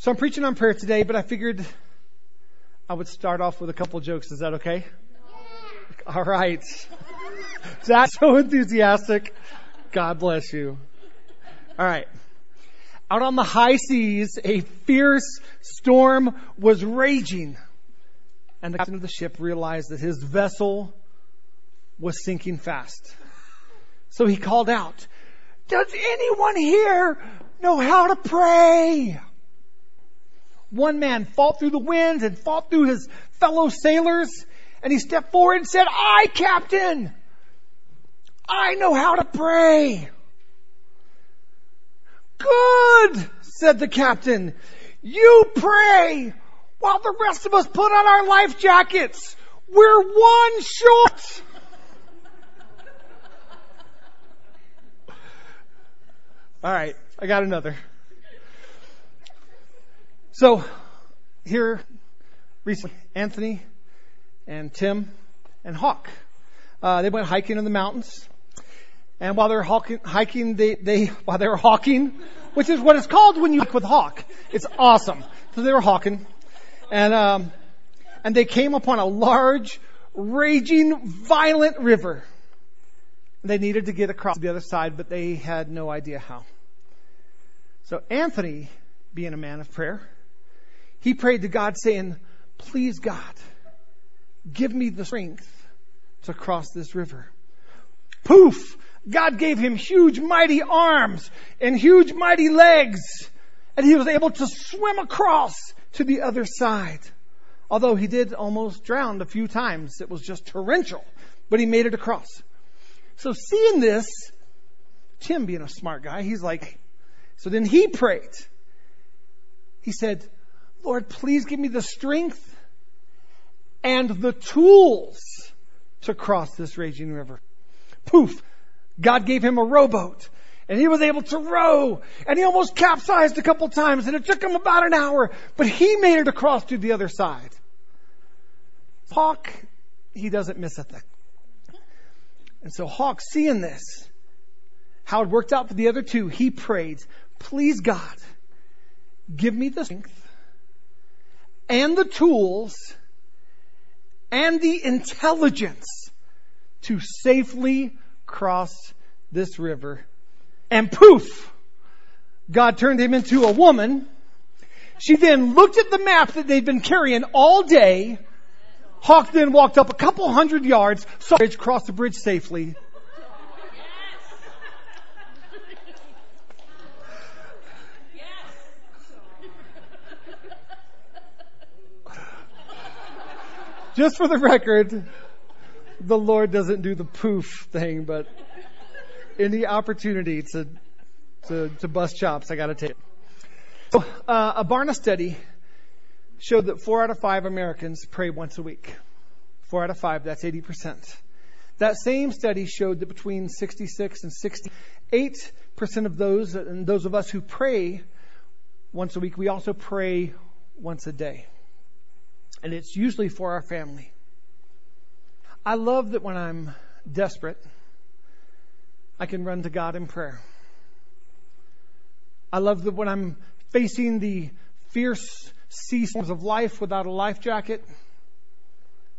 So I'm preaching on prayer today, but I figured I would start off with a couple jokes. Is that okay? Yeah. All right. That's so enthusiastic. God bless you. All right. Out on the high seas, a fierce storm was raging, and the captain of the ship realized that his vessel was sinking fast. So he called out, Does anyone here know how to pray? One man fought through the winds and fought through his fellow sailors, and he stepped forward and said, I, Captain, I know how to pray. Good, said the captain. You pray while the rest of us put on our life jackets. We're one short. All right, I got another. So, here recently, Anthony and Tim and Hawk, uh, they went hiking in the mountains. And while they're hawking, hiking, they, they, while they were hawking, which is what it's called when you hike with Hawk. It's awesome. So they were hawking. And, um, and they came upon a large, raging, violent river. They needed to get across the other side, but they had no idea how. So Anthony, being a man of prayer, he prayed to God saying, please God, give me the strength to cross this river. Poof! God gave him huge mighty arms and huge mighty legs and he was able to swim across to the other side. Although he did almost drown a few times. It was just torrential, but he made it across. So seeing this, Tim being a smart guy, he's like, so then he prayed. He said, Lord, please give me the strength and the tools to cross this raging river. Poof. God gave him a rowboat and he was able to row and he almost capsized a couple times and it took him about an hour, but he made it across to the other side. Hawk, he doesn't miss a thing. And so Hawk, seeing this, how it worked out for the other two, he prayed, please God, give me the strength and the tools and the intelligence to safely cross this river. And poof, God turned him into a woman. She then looked at the map that they'd been carrying all day. Hawk then walked up a couple hundred yards, saw the bridge, crossed the bridge safely. Just for the record, the Lord doesn't do the poof thing, but any opportunity to to, to bust chops, I got to take it. So, uh, a Barna study showed that four out of five Americans pray once a week. Four out of five, that's 80%. That same study showed that between 66 and 68 percent of those, and those of us who pray once a week, we also pray once a day. And it's usually for our family. I love that when I'm desperate, I can run to God in prayer. I love that when I'm facing the fierce sea storms of life without a life jacket,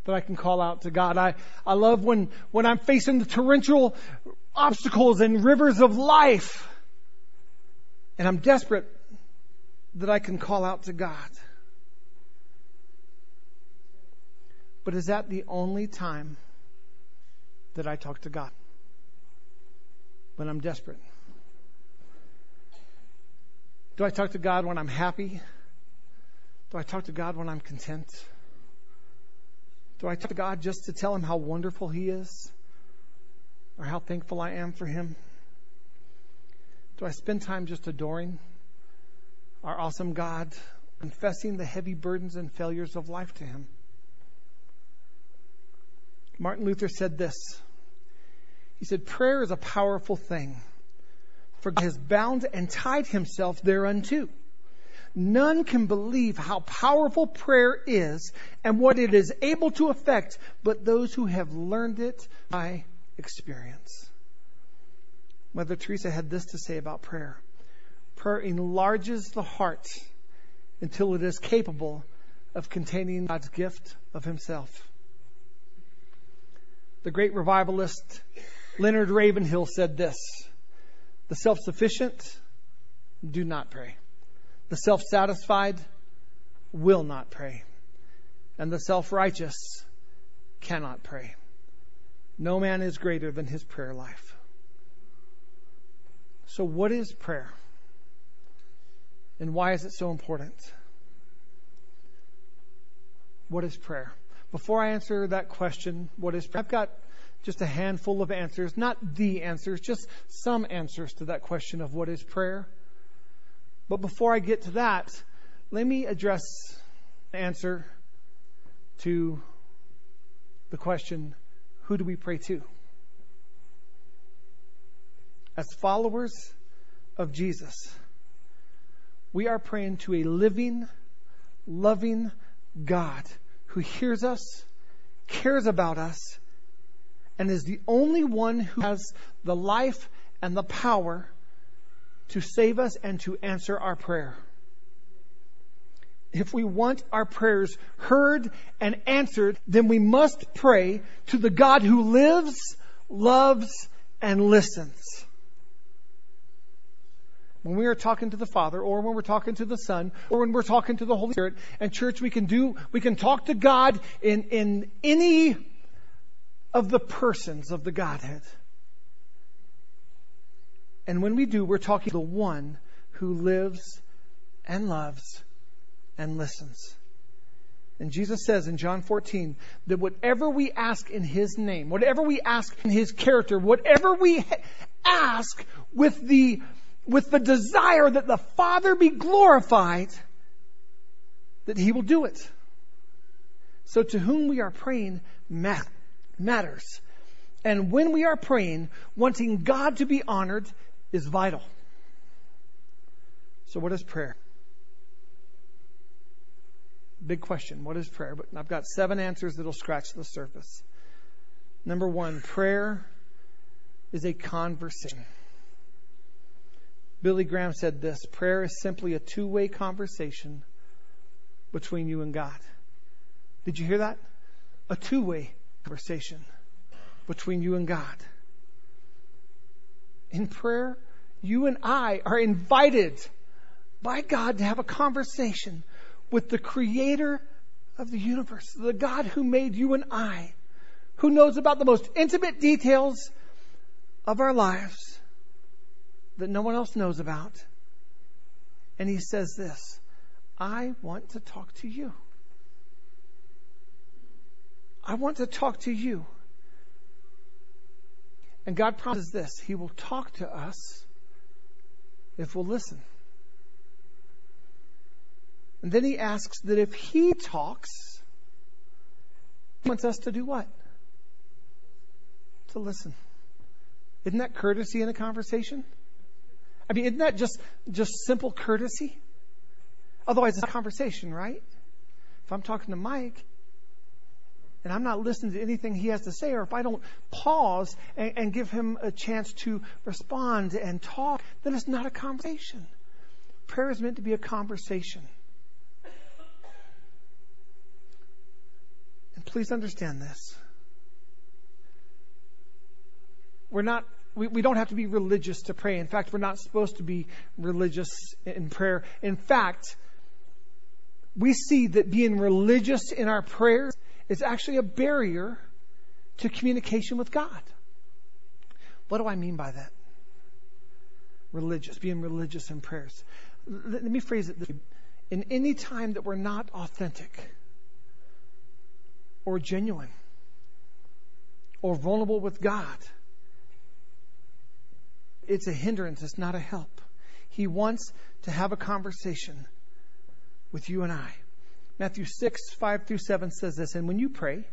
that I can call out to God. I, I love when, when I'm facing the torrential obstacles and rivers of life, and I'm desperate, that I can call out to God. But is that the only time that I talk to God? When I'm desperate? Do I talk to God when I'm happy? Do I talk to God when I'm content? Do I talk to God just to tell Him how wonderful He is? Or how thankful I am for Him? Do I spend time just adoring our awesome God, confessing the heavy burdens and failures of life to Him? Martin Luther said this. He said, Prayer is a powerful thing, for God has bound and tied himself thereunto. None can believe how powerful prayer is and what it is able to effect but those who have learned it by experience. Mother Teresa had this to say about prayer prayer enlarges the heart until it is capable of containing God's gift of Himself. The great revivalist Leonard Ravenhill said this The self sufficient do not pray, the self satisfied will not pray, and the self righteous cannot pray. No man is greater than his prayer life. So, what is prayer? And why is it so important? What is prayer? Before I answer that question, what is prayer? I've got just a handful of answers, not the answers, just some answers to that question of what is prayer. But before I get to that, let me address the answer to the question who do we pray to? As followers of Jesus, we are praying to a living, loving God who hears us, cares about us, and is the only one who has the life and the power to save us and to answer our prayer. If we want our prayers heard and answered, then we must pray to the God who lives, loves, and listens. When we are talking to the Father, or when we're talking to the Son, or when we're talking to the Holy Spirit, and church, we can do, we can talk to God in, in any of the persons of the Godhead. And when we do, we're talking to the one who lives and loves and listens. And Jesus says in John 14 that whatever we ask in His name, whatever we ask in His character, whatever we ask with the, with the desire that the Father be glorified, that He will do it. So to whom we are praying matters. And when we are praying, wanting God to be honored is vital. So what is prayer? Big question. What is prayer? But I've got seven answers that'll scratch the surface. Number one, prayer is a conversation. Billy Graham said this prayer is simply a two way conversation between you and God. Did you hear that? A two way conversation between you and God. In prayer, you and I are invited by God to have a conversation with the creator of the universe, the God who made you and I, who knows about the most intimate details of our lives that no one else knows about. And he says this I want to talk to you. I want to talk to you. And God promises this He will talk to us if we'll listen. And then he asks that if he talks, he wants us to do what? To listen. Isn't that courtesy in a conversation? I mean, isn't that just, just simple courtesy? Otherwise, it's a conversation, right? If I'm talking to Mike and I'm not listening to anything he has to say, or if I don't pause and, and give him a chance to respond and talk, then it's not a conversation. Prayer is meant to be a conversation. And please understand this. We're not we, we don't have to be religious to pray. In fact, we're not supposed to be religious in prayer. In fact, we see that being religious in our prayers is actually a barrier to communication with God. What do I mean by that? Religious, being religious in prayers. Let me phrase it this way. In any time that we're not authentic, or genuine or vulnerable with God. It's a hindrance, it's not a help. He wants to have a conversation with you and I. Matthew 6, 5 through 7 says this, and when you pray,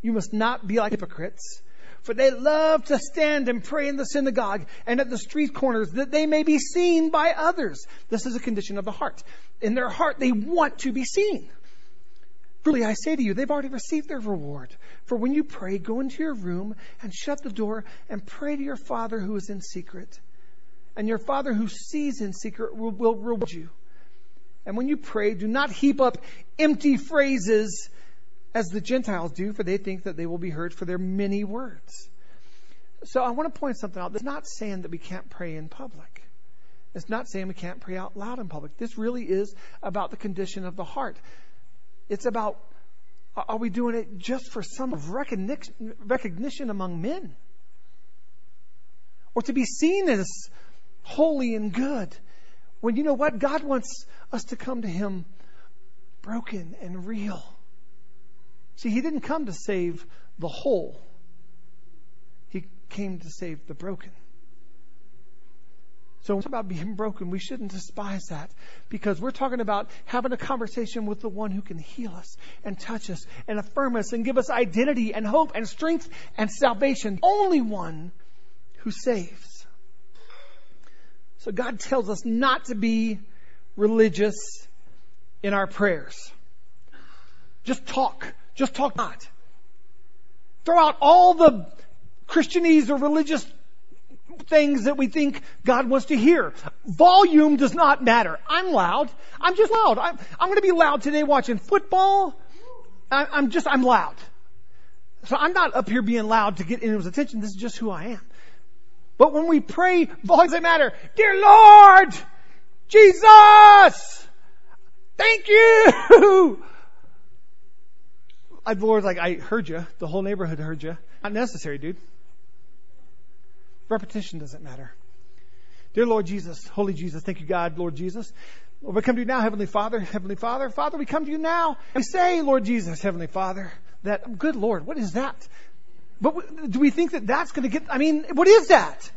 you must not be like hypocrites, for they love to stand and pray in the synagogue and at the street corners that they may be seen by others. This is a condition of the heart. In their heart, they want to be seen. Truly, I say to you, they've already received their reward. For when you pray, go into your room and shut the door and pray to your Father who is in secret. And your Father who sees in secret will, will reward you. And when you pray, do not heap up empty phrases as the Gentiles do, for they think that they will be heard for their many words. So I want to point something out. It's not saying that we can't pray in public. It's not saying we can't pray out loud in public. This really is about the condition of the heart. It's about are we doing it just for some recognition, recognition among men? Or to be seen as holy and good? When you know what? God wants us to come to Him broken and real. See, He didn't come to save the whole, He came to save the broken. So it's about being broken. We shouldn't despise that because we're talking about having a conversation with the one who can heal us and touch us and affirm us and give us identity and hope and strength and salvation. Only one who saves. So God tells us not to be religious in our prayers. Just talk. Just talk not. Throw out all the Christianese or religious things that we think God wants to hear. Volume does not matter. I'm loud. I'm just loud. I'm, I'm going to be loud today watching football. I, I'm just, I'm loud. So I'm not up here being loud to get anyone's attention. This is just who I am. But when we pray, volume doesn't matter. Dear Lord, Jesus, thank you. I, Lord, like I heard you. The whole neighborhood heard you. Not necessary, dude. Repetition doesn't matter. Dear Lord Jesus, Holy Jesus, thank you, God, Lord Jesus. Lord, we come to you now, Heavenly Father, Heavenly Father. Father, we come to you now and we say, Lord Jesus, Heavenly Father, that, good Lord, what is that? But do we think that that's going to get, I mean, what is that?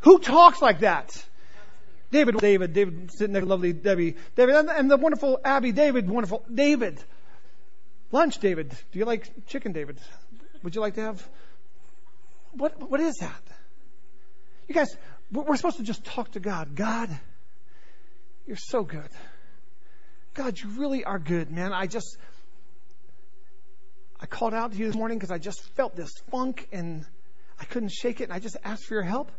Who talks like that? David, David, David, sitting there, lovely Debbie, David, and the wonderful Abby, David, wonderful David. Lunch, David. Do you like chicken, David? Would you like to have? What, what is that? You guys, we're supposed to just talk to God. God, you're so good. God, you really are good, man. I just, I called out to you this morning because I just felt this funk and I couldn't shake it and I just asked for your help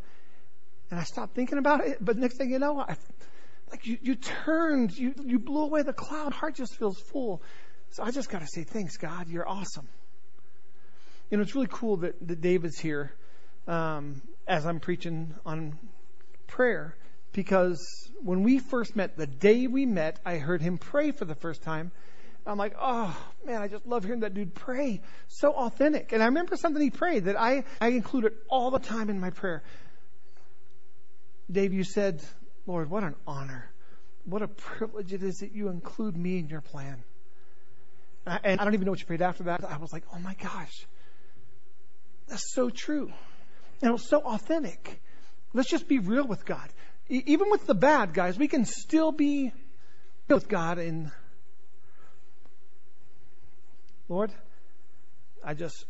and I stopped thinking about it. But next thing you know, I, like you, you turned, you, you blew away the cloud. Heart just feels full. So I just got to say, thanks, God. You're awesome. You know, it's really cool that, that David's here um, as I'm preaching on prayer because when we first met, the day we met, I heard him pray for the first time. I'm like, oh man, I just love hearing that dude pray. So authentic. And I remember something he prayed that I, I included all the time in my prayer. Dave, you said, Lord, what an honor. What a privilege it is that you include me in your plan. And I don't even know what you prayed after that. I was like, oh my gosh. That's so true. And it was so authentic. Let's just be real with God. E- even with the bad guys, we can still be with God and Lord, I just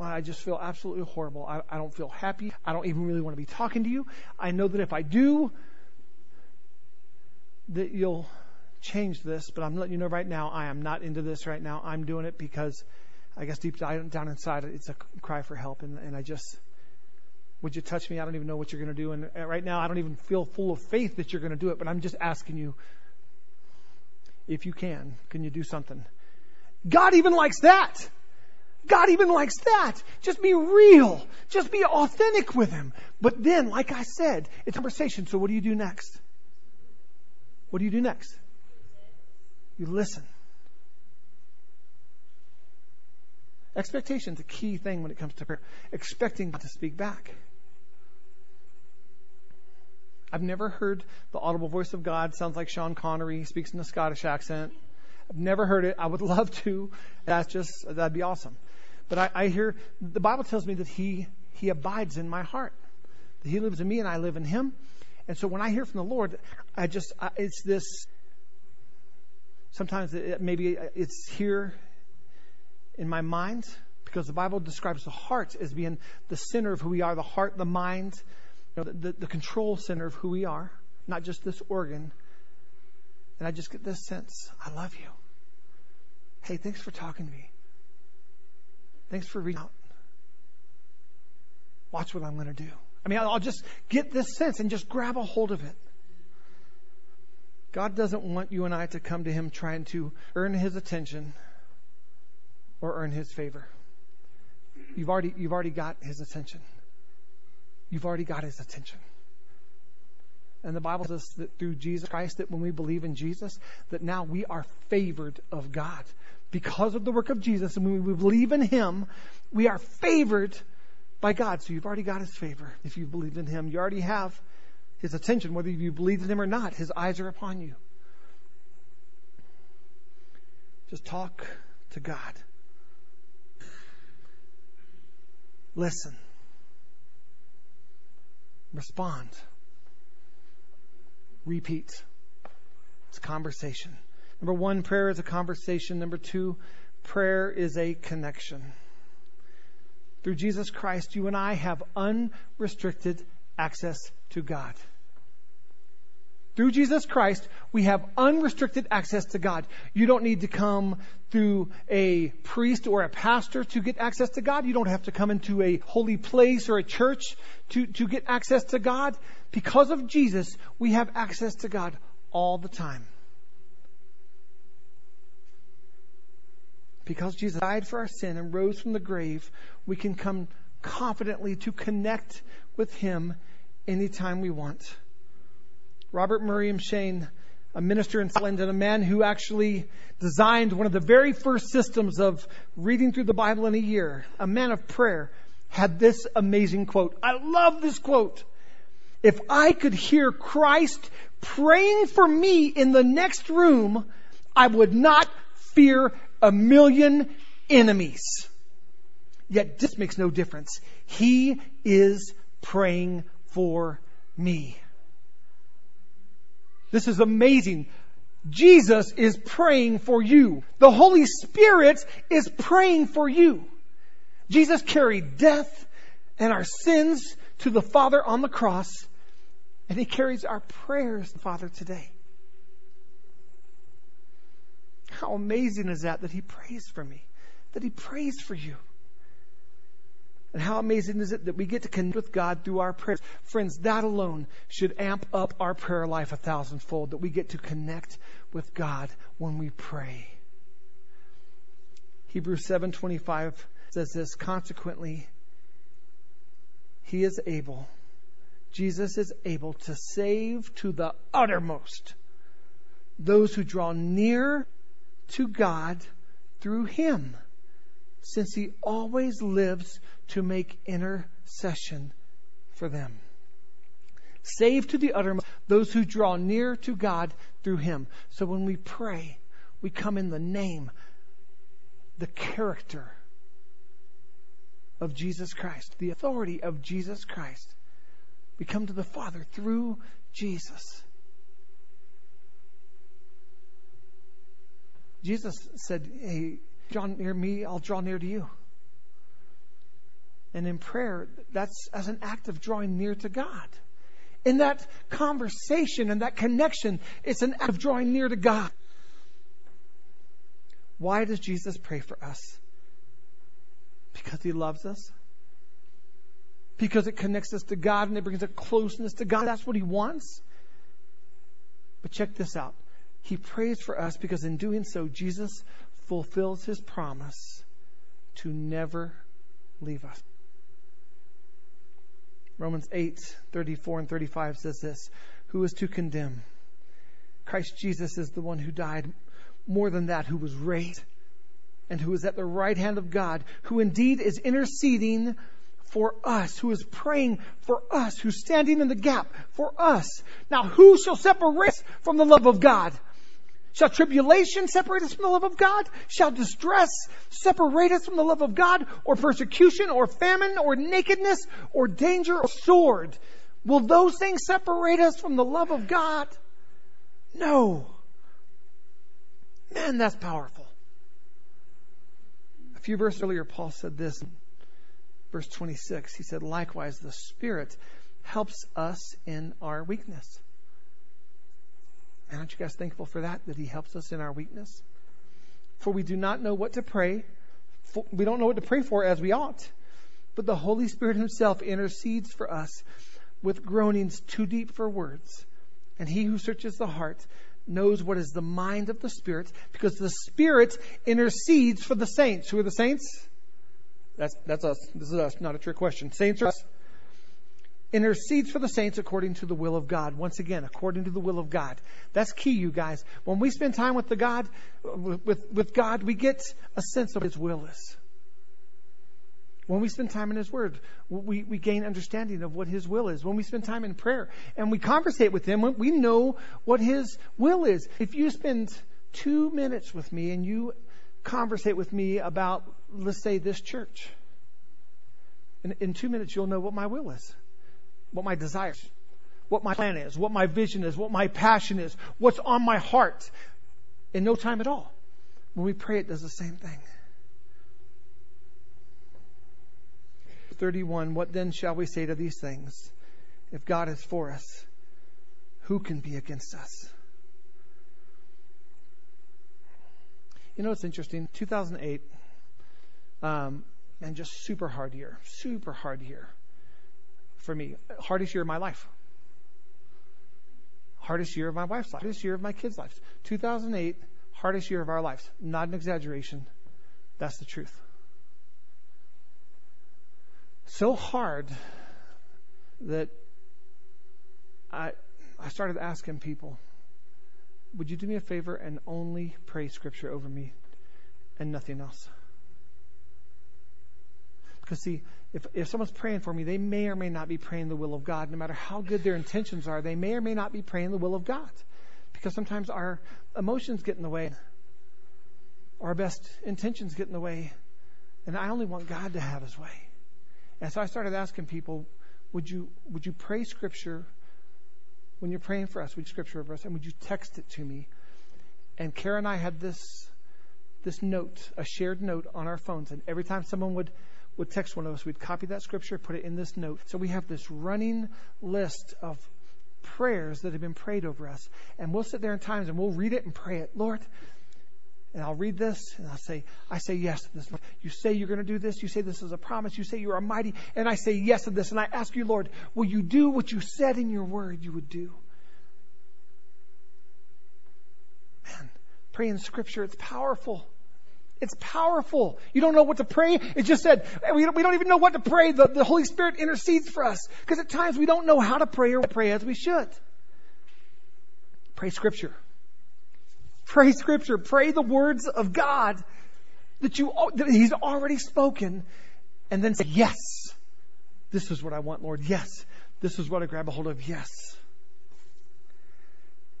I just feel absolutely horrible. I, I don't feel happy. I don't even really want to be talking to you. I know that if I do, that you'll change this, but I'm letting you know right now, I am not into this right now. I'm doing it because I guess deep down inside, it's a cry for help. And, and I just, would you touch me? I don't even know what you're going to do. And right now, I don't even feel full of faith that you're going to do it, but I'm just asking you, if you can, can you do something? God even likes that. God even likes that. Just be real. Just be authentic with Him. But then, like I said, it's a conversation. So what do you do next? What do you do next? You listen. Expectation is a key thing when it comes to prayer. Expecting God to speak back. I've never heard the audible voice of God. Sounds like Sean Connery. Speaks in a Scottish accent. I've never heard it. I would love to. That's just that'd be awesome. But I, I hear the Bible tells me that He He abides in my heart. That He lives in me and I live in Him. And so when I hear from the Lord, I just I, it's this. Sometimes it, maybe it's here in my mind because the Bible describes the heart as being the center of who we are, the heart, the mind, you know, the, the, the control center of who we are, not just this organ. And I just get this sense I love you. Hey, thanks for talking to me. Thanks for reaching out. Watch what I'm going to do. I mean, I'll just get this sense and just grab a hold of it. God doesn't want you and I to come to Him trying to earn His attention or earn His favor. You've already, you've already got His attention. You've already got His attention. And the Bible says that through Jesus Christ, that when we believe in Jesus, that now we are favored of God. Because of the work of Jesus, and when we believe in Him, we are favored by God. So you've already got His favor. If you believe in Him, you already have His attention, whether you believe in Him or not. His eyes are upon you. Just talk to God. Listen. Respond. Repeat. It's conversation. Number one, prayer is a conversation. Number two, prayer is a connection. Through Jesus Christ, you and I have unrestricted access to God. Through Jesus Christ, we have unrestricted access to God. You don't need to come through a priest or a pastor to get access to God. You don't have to come into a holy place or a church to, to get access to God. Because of Jesus, we have access to God all the time. Because Jesus died for our sin and rose from the grave, we can come confidently to connect with Him anytime we want. Robert Murray M'Cheyne, a minister in Scotland and a man who actually designed one of the very first systems of reading through the Bible in a year, a man of prayer, had this amazing quote. I love this quote. If I could hear Christ praying for me in the next room, I would not fear a million enemies. Yet this makes no difference. He is praying for me. This is amazing. Jesus is praying for you. The Holy Spirit is praying for you. Jesus carried death and our sins to the Father on the cross, and He carries our prayers to the Father today. How amazing is that that He prays for me, that He prays for you. And how amazing is it that we get to connect with God through our prayers? Friends, that alone should amp up our prayer life a thousandfold, that we get to connect with God when we pray. Hebrews 7:25 says this, consequently he is able Jesus is able to save to the uttermost those who draw near to God through him since he always lives to make intercession for them. Save to the uttermost those who draw near to God through him. So when we pray, we come in the name, the character of Jesus Christ, the authority of Jesus Christ. We come to the Father through Jesus. Jesus said, Hey, draw near me, I'll draw near to you. And in prayer, that's as an act of drawing near to God. In that conversation and that connection, it's an act of drawing near to God. Why does Jesus pray for us? Because he loves us. Because it connects us to God and it brings a closeness to God. That's what he wants. But check this out. He prays for us because in doing so, Jesus fulfills his promise to never leave us. Romans 8, 34 and 35 says this Who is to condemn? Christ Jesus is the one who died. More than that, who was raised and who is at the right hand of God, who indeed is interceding for us, who is praying for us, who's standing in the gap for us. Now, who shall separate us from the love of God? Shall tribulation separate us from the love of God? Shall distress separate us from the love of God? Or persecution, or famine, or nakedness, or danger, or sword? Will those things separate us from the love of God? No. Man, that's powerful. A few verses earlier, Paul said this. Verse 26, he said, Likewise, the Spirit helps us in our weakness. And aren't you guys thankful for that? That He helps us in our weakness? For we do not know what to pray. For, we don't know what to pray for as we ought. But the Holy Spirit Himself intercedes for us with groanings too deep for words. And he who searches the heart knows what is the mind of the Spirit because the Spirit intercedes for the saints. Who are the saints? That's, that's us. This is us, not a trick question. Saints are us. Intercedes for the saints according to the will of God. Once again, according to the will of God. That's key, you guys. When we spend time with the God, with, with God, we get a sense of His will is. When we spend time in His Word, we, we gain understanding of what His will is. When we spend time in prayer and we conversate with Him, we know what His will is. If you spend two minutes with me and you conversate with me about, let's say, this church, in, in two minutes you'll know what my will is, what my desires, what my plan is, what my vision is, what my passion is, what's on my heart. In no time at all. When we pray, it does the same thing. 31 What then shall we say to these things? If God is for us, who can be against us? You know, it's interesting. 2008, um, and just super hard year. Super hard year for me. Hardest year of my life. Hardest year of my wife's life. Hardest year of my kids' lives. 2008, hardest year of our lives. Not an exaggeration. That's the truth so hard that I I started asking people, would you do me a favor and only pray scripture over me and nothing else? Because see, if, if someone's praying for me, they may or may not be praying the will of God. No matter how good their intentions are, they may or may not be praying the will of God. Because sometimes our emotions get in the way. Our best intentions get in the way. And I only want God to have his way. And so I started asking people, would you would you pray scripture when you're praying for us? Would you scripture over us, and would you text it to me? And Kara and I had this this note, a shared note on our phones, and every time someone would would text one of us, we'd copy that scripture, put it in this note. So we have this running list of prayers that have been prayed over us, and we'll sit there in times and we'll read it and pray it. Lord, and I'll read this and I'll say, I say yes to this. You say you're going to do this. You say this is a promise. You say you are mighty. And I say yes to this. And I ask you, Lord, will you do what you said in your word you would do? Man, praying scripture, it's powerful. It's powerful. You don't know what to pray. It just said, we don't, even know what to pray. The, the Holy Spirit intercedes for us. Because at times we don't know how to pray or pray as we should. Pray scripture. Pray scripture. Pray the words of God that you, that He's already spoken and then say, yes, this is what I want, Lord. Yes, this is what I grab a hold of. Yes.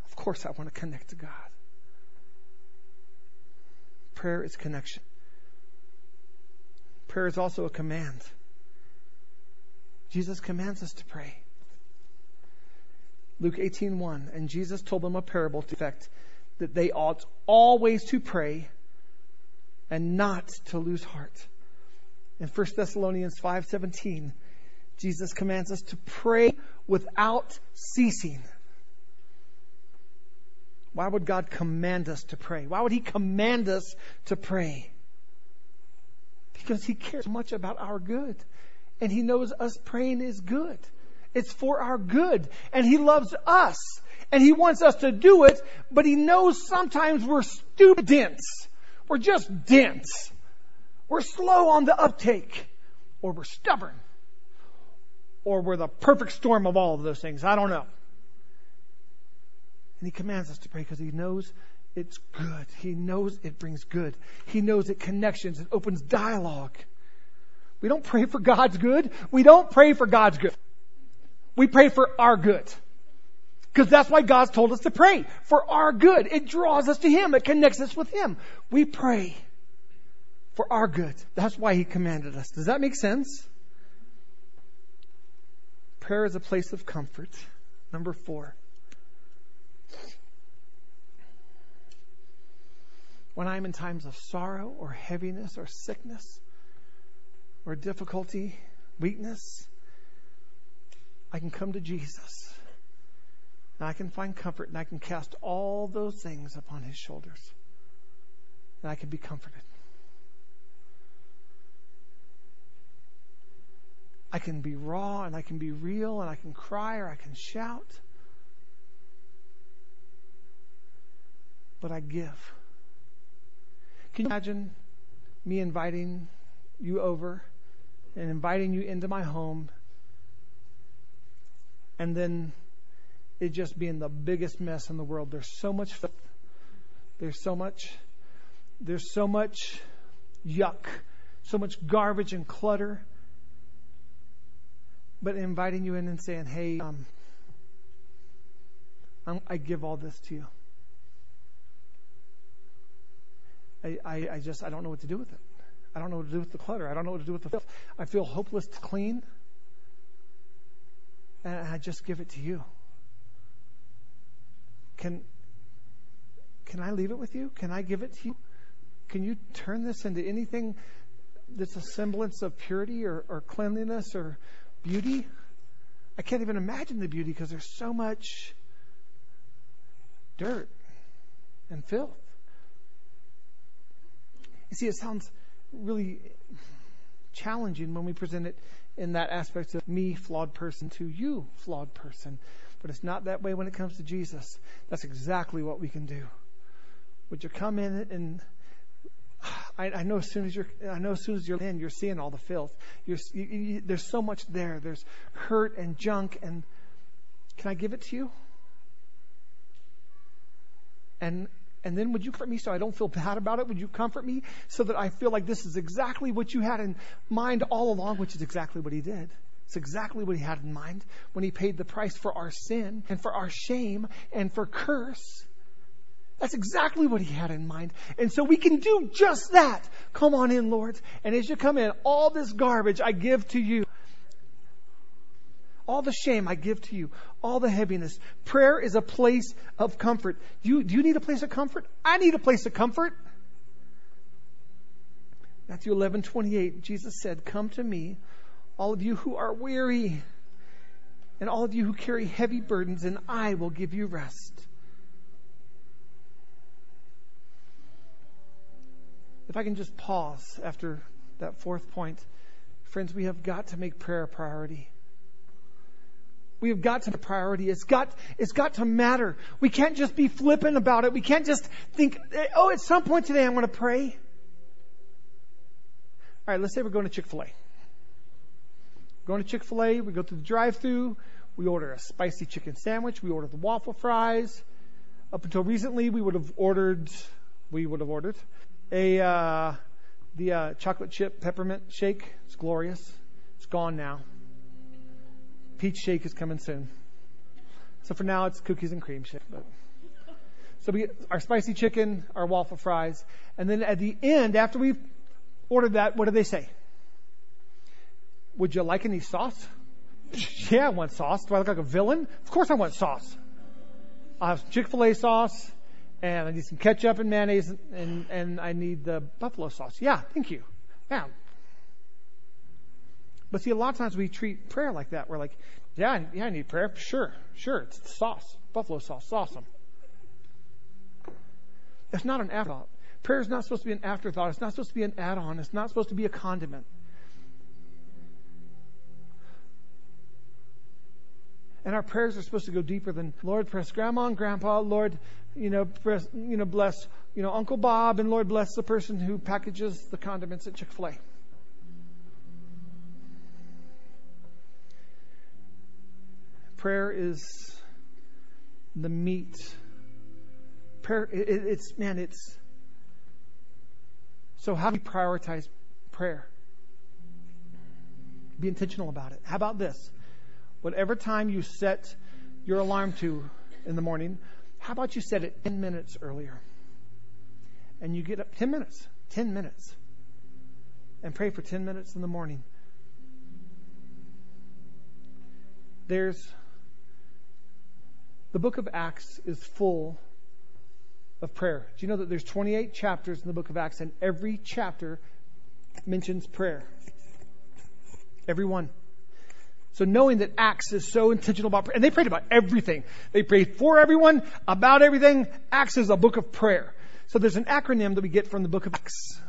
Of course I want to connect to God. Prayer is connection. Prayer is also a command. Jesus commands us to pray. Luke 18:1 and Jesus told them a parable to effect that they ought always to pray and not to lose heart. In 1 Thessalonians 5:17, Jesus commands us to pray without ceasing. Why would God command us to pray? Why would he command us to pray? Because he cares much about our good. And he knows us praying is good. It's for our good. And he loves us and He wants us to do it, but He knows sometimes we're stupid dense. We're just dense. We're slow on the uptake, or we're stubborn, or we're the perfect storm of all of those things. I don't know. And He commands us to pray because He knows it's good. He knows it brings good. He knows it connections, it opens dialogue. We don't pray for God's good. We don't pray for God's good. We pray for our good. Because that's why God's told us to pray for our good. It draws us to Him. It connects us with Him. We pray for our good. That's why He commanded us. Does that make sense? Prayer is a place of comfort. Number four. When I'm in times of sorrow or heaviness or sickness or difficulty, weakness, I can come to Jesus and I can find comfort and I can cast all those things upon his shoulders. And I can be comforted. I can be raw and I can be real and I can cry or I can shout. but I give. Can you imagine me inviting you over and inviting you into my home and then it just being the biggest mess in the world? There's so much there's so much there's so much yuck, so much garbage and clutter. But inviting you in and saying, "Hey, um, i give all this to you." I, I, just I don't know what to do with it. I don't know what to do with the clutter. I don't know what to do with the filth. I feel hopeless to clean. And I just give it to you. Can can I leave it with you? Can I give it to you? Can you turn this into anything that's a semblance of purity or, or cleanliness or beauty? I can't even imagine the beauty because there's so much dirt and filth. You see, it sounds really challenging when we present it in that aspect of me, flawed person, to you, flawed person. But it's not that way when it comes to Jesus. That's exactly what we can do. Would you come in and I, I, know as soon as you're, I know as soon as you're in, you're seeing all the filth. You, you, there's so much there. There's hurt and junk, and can I give it to you? And and then would you comfort me so I don't feel bad about it? Would you comfort me so that I feel like this is exactly what you had in mind all along, which is exactly what he did. It's exactly what he had in mind when he paid the price for our sin and for our shame and for curse. That's exactly what he had in mind. And so we can do just that. Come on in, Lord. And as you come in, all this garbage I give to you. All the shame I give to you, all the heaviness. Prayer is a place of comfort. Do you, do you need a place of comfort? I need a place of comfort. Matthew 11, 28, Jesus said, Come to me, all of you who are weary, and all of you who carry heavy burdens, and I will give you rest. If I can just pause after that fourth point, friends, we have got to make prayer a priority. We have got to priority. It's got, it's got to matter. We can't just be flippant about it. We can't just think, oh, at some point today I'm going to pray. All right, let's say we're going to Chick fil A. Going to Chick fil A, we go through the drive through, we order a spicy chicken sandwich, we order the waffle fries. Up until recently, we would have ordered, we would have ordered a, uh, the uh, chocolate chip peppermint shake. It's glorious. It's gone now peach shake is coming soon. So for now, it's cookies and cream shake. But. So we get our spicy chicken, our waffle fries, and then at the end, after we've ordered that, what do they say? Would you like any sauce? yeah, I want sauce. Do I look like a villain? Of course I want sauce. I'll have some Chick-fil-A sauce, and I need some ketchup and mayonnaise, and, and I need the buffalo sauce. Yeah, thank you. Yeah, but see, a lot of times we treat prayer like that. We're like, yeah, yeah, I need prayer. Sure, sure. It's sauce, buffalo sauce, awesome. That's not an afterthought. Prayer is not supposed to be an afterthought. It's not supposed to be an add-on. It's not supposed to be a condiment. And our prayers are supposed to go deeper than Lord, bless Grandma and Grandpa. Lord, you know, press, you know, bless, you know, Uncle Bob, and Lord, bless the person who packages the condiments at Chick Fil A. prayer is the meat. Prayer, it, it's, man, it's. So, how do we prioritize prayer? Be intentional about it. How about this? Whatever time you set your alarm to in the morning, how about you set it 10 minutes earlier? And you get up 10 minutes, 10 minutes, and pray for 10 minutes in the morning. There's the book of Acts is full of prayer. Do you know that there's 28 chapters in the book of Acts, and every chapter mentions prayer? Every one. So knowing that Acts is so intentional about prayer, and they prayed about everything. They prayed for everyone, about everything. Acts is a book of prayer. So there's an acronym that we get from the book of Acts.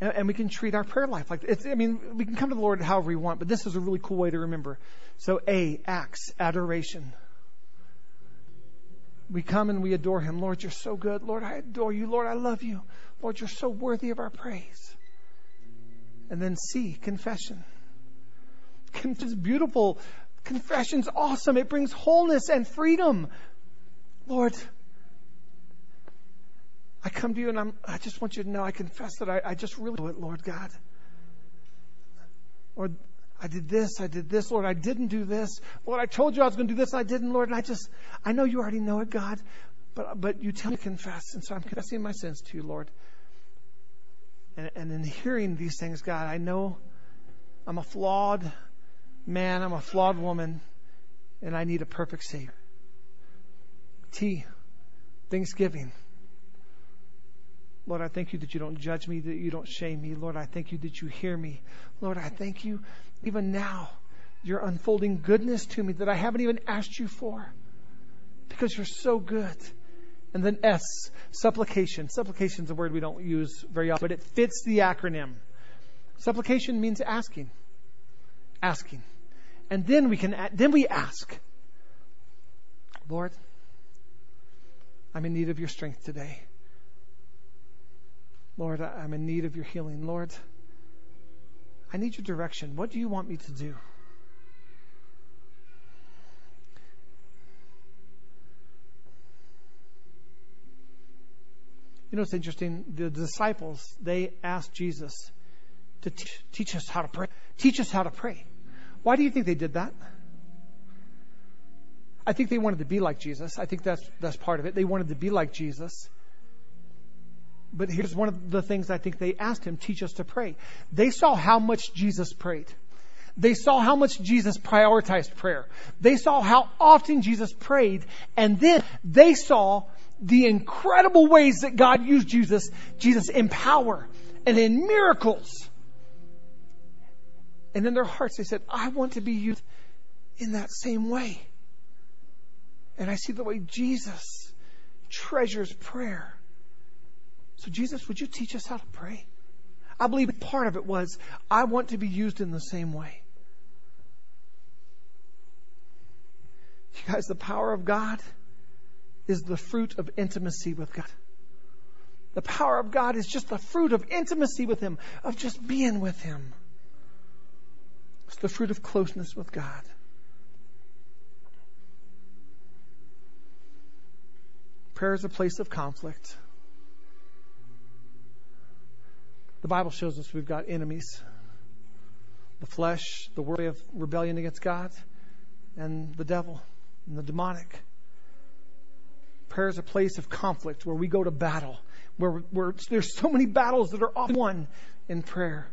And, and we can treat our prayer life like it's, I mean, we can come to the Lord however we want, but this is a really cool way to remember. So A, acts, adoration. we come and we adore him. Lord, you're so good. Lord, I adore you. Lord, I love you. Lord, you're so worthy of our praise. And then C, confession. Is beautiful. Confession's awesome. It brings wholeness and freedom. Lord, I come to you and I'm, I just want you to know I confess that I, I just really do it, Lord God. Lord, I did this, I did this, Lord, I didn't do this. Lord, I told you I was going to do this, and I didn't, Lord, and I just, I know you already know it, God, but, but you tell me to confess, and so I'm confessing my sins to you, Lord. And, and in hearing these things, God, I know I'm a flawed man, I'm a flawed woman, and I need a perfect Savior. T, Thanksgiving. Lord, I thank you that you don't judge me, that you don't shame me. Lord, I thank you that you hear me. Lord, I thank you even now, you're unfolding goodness to me that I haven't even asked you for because you're so good. And then S, supplication. Supplication is a word we don't use very often, but it fits the acronym. Supplication means asking. Asking. And then we can, then we ask, Lord, I'm in need of your strength today. Lord, I'm in need of your healing. Lord, I need your direction. What do you want me to do? You know, it's interesting. The disciples, they asked Jesus to teach, teach us how to pray. Teach us how to pray. Why do you think they did that? I think they wanted to be like Jesus. I think that's, that's part of it. They wanted to be like Jesus. But here's one of the things I think they asked him teach us to pray. They saw how much Jesus prayed. They saw how much Jesus prioritized prayer. They saw how often Jesus prayed. And then they saw the incredible ways that God used Jesus, Jesus in power and in miracles. And in their hearts, they said, I want to be used in that same way. And I see the way Jesus treasures prayer. So, Jesus, would you teach us how to pray? I believe part of it was, I want to be used in the same way. You guys, the power of God is the fruit of intimacy with God. The power of God is just the fruit of intimacy with Him, of just being with Him. It's the fruit of closeness with God. Prayer is a place of conflict. The Bible shows us we've got enemies the flesh, the worry of rebellion against God, and the devil and the demonic. Prayer is a place of conflict where we go to battle, where, where there's so many battles that are often won in prayer.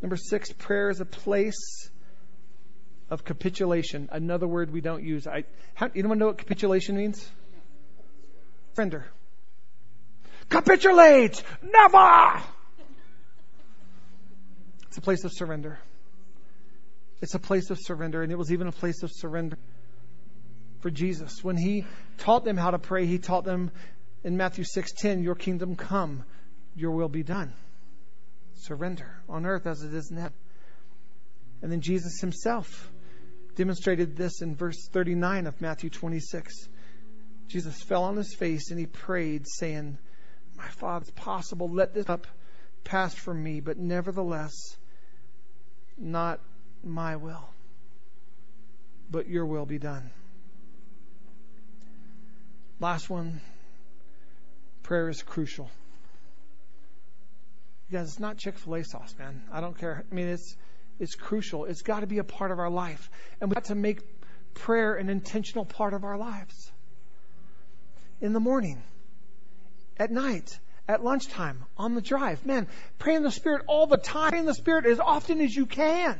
Number six, prayer is a place of capitulation. Another word we don't use. I, how, anyone know what capitulation means? Surrender. Capitulate! Never! It's a place of surrender. It's a place of surrender, and it was even a place of surrender for Jesus. When he taught them how to pray, he taught them in Matthew 6:10, "Your kingdom come, your will be done." Surrender on earth as it is in heaven. And then Jesus himself demonstrated this in verse 39 of Matthew 26. Jesus fell on his face and he prayed, saying, My Father, it's possible, let this cup pass from me, but nevertheless, not my will, but your will be done. Last one prayer is crucial. Guys, it's not Chick fil A sauce, man. I don't care. I mean, it's, it's crucial. It's got to be a part of our life. And we've got to make prayer an intentional part of our lives. In the morning, at night, at lunchtime, on the drive. Man, pray in the Spirit all the time. Pray in the Spirit as often as you can.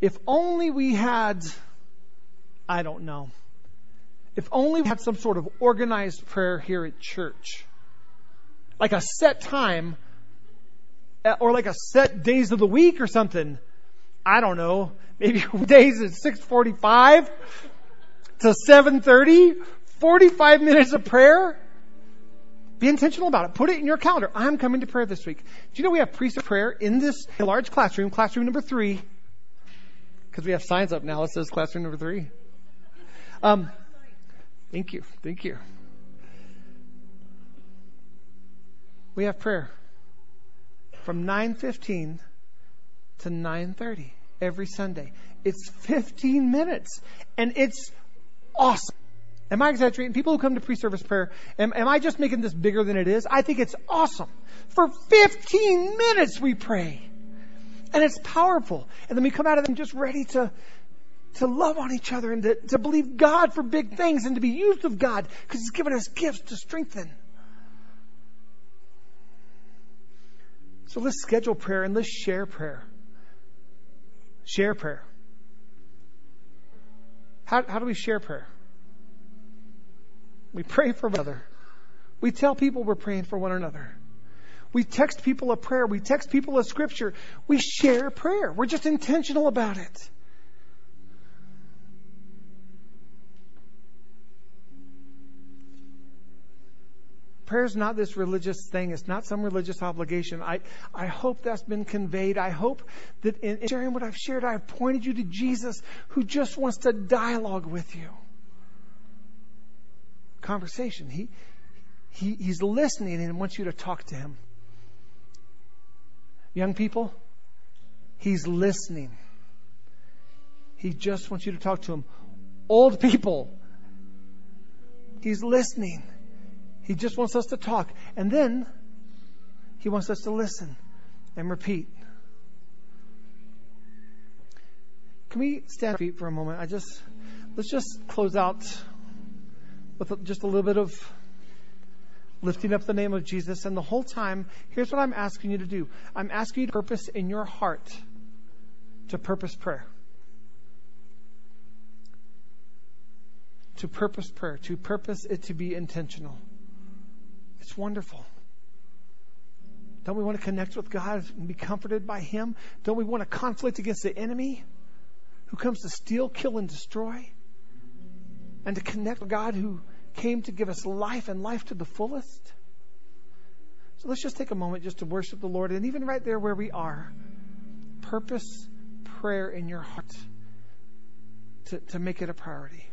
If only we had, I don't know, if only we had some sort of organized prayer here at church, like a set time, eh, or like a set days of the week or something. I don't know. Maybe days at 645 to 730 45 minutes of prayer. Be intentional about it. Put it in your calendar. I'm coming to prayer this week. Do you know we have pre-service prayer in this large classroom, classroom number three? Because we have signs up now that says classroom number three. Um, thank you. Thank you. We have prayer from 9:15 to 9:30 every Sunday. It's 15 minutes and it's awesome. Am I exaggerating? People who come to pre-service prayer, am, am I just making this bigger than it is? I think it's awesome. For 15 minutes we pray. And it's powerful. And then we come out of them just ready to, to love on each other and to, to believe God for big things and to be used of God because He's given us gifts to strengthen. So let's schedule prayer and let's share prayer. Share prayer. How, how do we share prayer? We pray for one another. We tell people we're praying for one another. We text people a prayer. We text people a scripture. We share prayer. We're just intentional about it. Prayer is not this religious thing. It's not some religious obligation. I, I hope that's been conveyed. I hope that in, in sharing what I've shared, I've pointed you to Jesus who just wants to dialogue with you. Conversation. He, he, he's listening and wants you to talk to him. Young people, he's listening. He just wants you to talk to him. Old people, he's listening. He just wants us to talk. And then he wants us to listen and repeat. Can we stand feet for a moment? I just let's just close out with just a little bit of lifting up the name of Jesus. And the whole time, here's what I'm asking you to do. I'm asking you to purpose in your heart to purpose prayer. To purpose prayer, to purpose it to be intentional. It's wonderful. Don't we want to connect with God and be comforted by Him? Don't we want to conflict against the enemy who comes to steal, kill, and destroy? And to connect with God who came to give us life and life to the fullest? So let's just take a moment just to worship the Lord. And even right there where we are, purpose prayer in your heart to, to make it a priority.